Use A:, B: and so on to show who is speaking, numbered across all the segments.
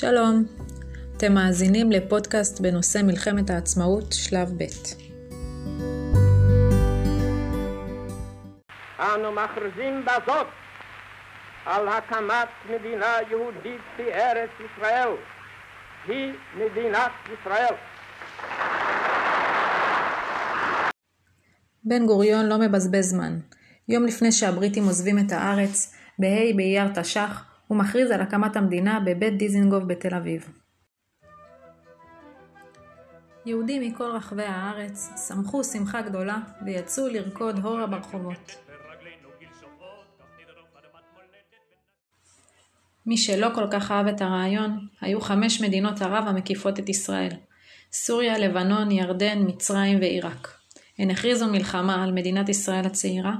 A: שלום, אתם מאזינים לפודקאסט בנושא מלחמת העצמאות, שלב ב'.
B: אנו מכריזים בזאת על הקמת מדינה יהודית בארץ ישראל. היא מדינת ישראל.
A: בן גוריון לא מבזבז זמן. יום לפני שהבריטים עוזבים את הארץ, בה' באייר תש"ח, הוא מכריז על הקמת המדינה בבית דיזינגוף בתל אביב. יהודים מכל רחבי הארץ שמחו שמחה גדולה ויצאו לרקוד הורה ברחובות. מי שלא כל כך אהב את הרעיון, היו חמש מדינות ערב המקיפות את ישראל סוריה, לבנון, ירדן, מצרים ועיראק. הן הכריזו מלחמה על מדינת ישראל הצעירה,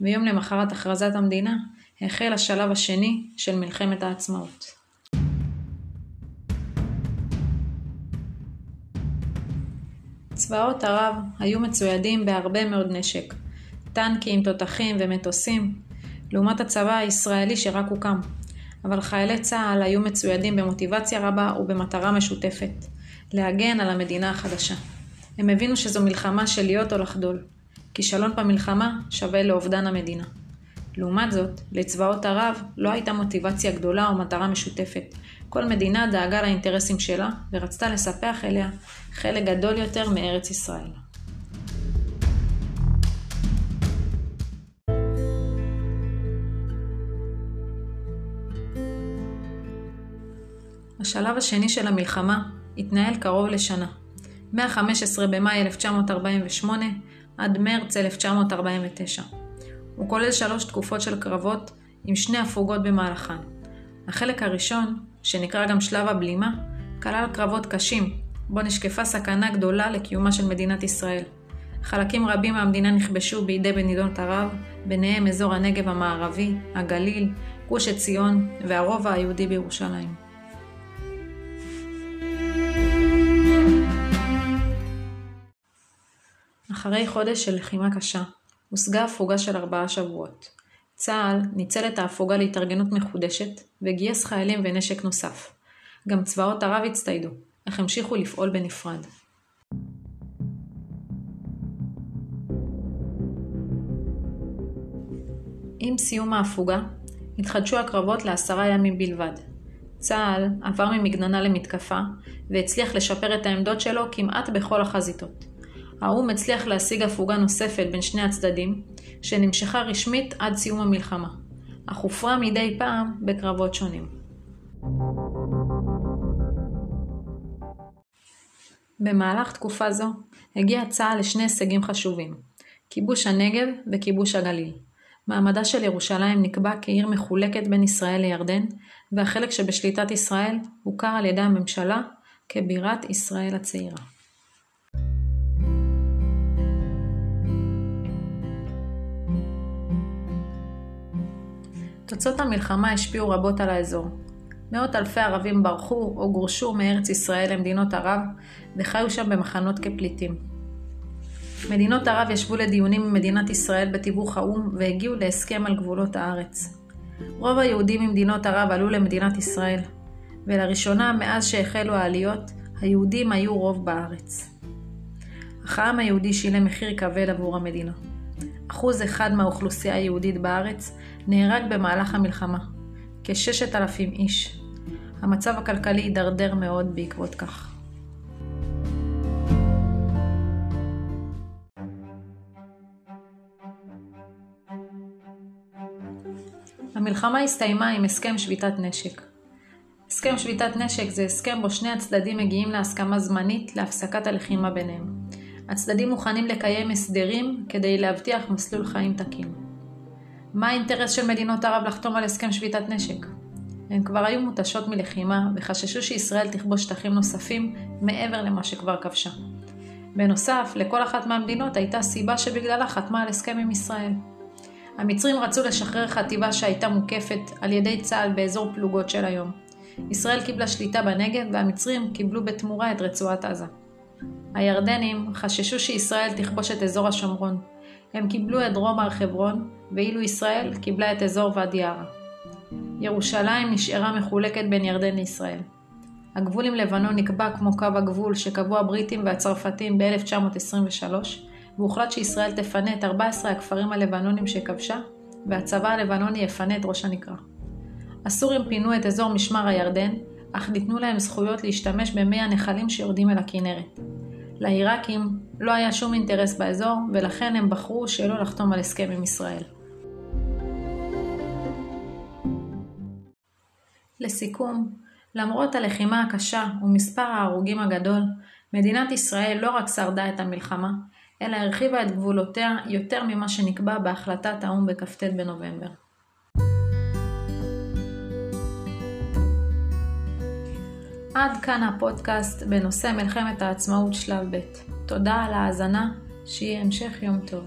A: ויום למחרת הכרזת המדינה, החל השלב השני של מלחמת העצמאות. צבאות ערב היו מצוידים בהרבה מאוד נשק, טנקים, תותחים ומטוסים, לעומת הצבא הישראלי שרק הוקם. אבל חיילי צה"ל היו מצוידים במוטיבציה רבה ובמטרה משותפת, להגן על המדינה החדשה. הם הבינו שזו מלחמה של להיות או לחדול. כישלון במלחמה שווה לאובדן המדינה. לעומת זאת, לצבאות ערב לא הייתה מוטיבציה גדולה או מטרה משותפת. כל מדינה דאגה לאינטרסים שלה ורצתה לספח אליה חלק גדול יותר מארץ ישראל. השלב השני של המלחמה התנהל קרוב לשנה, מ-15 במאי 1948 עד מרץ 1949. הוא כולל שלוש תקופות של קרבות עם שני הפוגות במהלכן. החלק הראשון, שנקרא גם שלב הבלימה, כלל קרבות קשים, בו נשקפה סכנה גדולה לקיומה של מדינת ישראל. חלקים רבים מהמדינה נכבשו בידי מדינות ערב, ביניהם אזור הנגב המערבי, הגליל, גוש עציון והרובע היהודי בירושלים. אחרי חודש של לחימה קשה, הושגה הפוגה של ארבעה שבועות. צה"ל ניצל את ההפוגה להתארגנות מחודשת וגייס חיילים ונשק נוסף. גם צבאות ערב הצטיידו, אך המשיכו לפעול בנפרד. עם סיום ההפוגה, התחדשו הקרבות לעשרה ימים בלבד. צה"ל עבר ממגננה למתקפה, והצליח לשפר את העמדות שלו כמעט בכל החזיתות. האו"ם הצליח להשיג הפוגה נוספת בין שני הצדדים, שנמשכה רשמית עד סיום המלחמה, אך הופרה מדי פעם בקרבות שונים. במהלך תקופה זו הגיע צה"ל לשני הישגים חשובים כיבוש הנגב וכיבוש הגליל. מעמדה של ירושלים נקבע כעיר מחולקת בין ישראל לירדן, והחלק שבשליטת ישראל הוכר על ידי הממשלה כבירת ישראל הצעירה. תוצאות המלחמה השפיעו רבות על האזור. מאות אלפי ערבים ברחו או גורשו מארץ ישראל למדינות ערב וחיו שם במחנות כפליטים. מדינות ערב ישבו לדיונים עם מדינת ישראל בתיווך האו"ם והגיעו להסכם על גבולות הארץ. רוב היהודים ממדינות ערב עלו למדינת ישראל, ולראשונה מאז שהחלו העליות, היהודים היו רוב בארץ. אך העם היהודי שילם מחיר כבד עבור המדינה. אחוז אחד מהאוכלוסייה היהודית בארץ נהרג במהלך המלחמה, כששת אלפים איש. המצב הכלכלי הידרדר מאוד בעקבות כך. המלחמה הסתיימה עם הסכם שביתת נשק. הסכם שביתת נשק זה הסכם בו שני הצדדים מגיעים להסכמה זמנית להפסקת הלחימה ביניהם. הצדדים מוכנים לקיים הסדרים כדי להבטיח מסלול חיים תקין. מה האינטרס של מדינות ערב לחתום על הסכם שביתת נשק? הן כבר היו מותשות מלחימה וחששו שישראל תכבוש שטחים נוספים מעבר למה שכבר כבשה. בנוסף, לכל אחת מהמדינות הייתה סיבה שבגללה חתמה על הסכם עם ישראל. המצרים רצו לשחרר חטיבה שהייתה מוקפת על ידי צה"ל באזור פלוגות של היום. ישראל קיבלה שליטה בנגב והמצרים קיבלו בתמורה את רצועת עזה. הירדנים חששו שישראל תכבוש את אזור השומרון. הם קיבלו את דרום הר חברון, ואילו ישראל קיבלה את אזור ואדי ערה. ירושלים נשארה מחולקת בין ירדן לישראל. הגבול עם לבנון נקבע כמו קו הגבול שקבעו הבריטים והצרפתים ב-1923, והוחלט שישראל תפנה את 14 הכפרים הלבנונים שכבשה, והצבא הלבנוני יפנה את ראש הנקרה. הסורים פינו את אזור משמר הירדן, אך ניתנו להם זכויות להשתמש במי הנחלים שיורדים אל הכנרת. לעיראקים לא היה שום אינטרס באזור, ולכן הם בחרו שלא לחתום על הסכם עם ישראל. לסיכום, למרות הלחימה הקשה ומספר ההרוגים הגדול, מדינת ישראל לא רק שרדה את המלחמה, אלא הרחיבה את גבולותיה יותר ממה שנקבע בהחלטת האו"ם בכ"ט בנובמבר. עד כאן הפודקאסט בנושא מלחמת העצמאות שלב ב'. תודה על ההאזנה, שיהיה המשך יום טוב.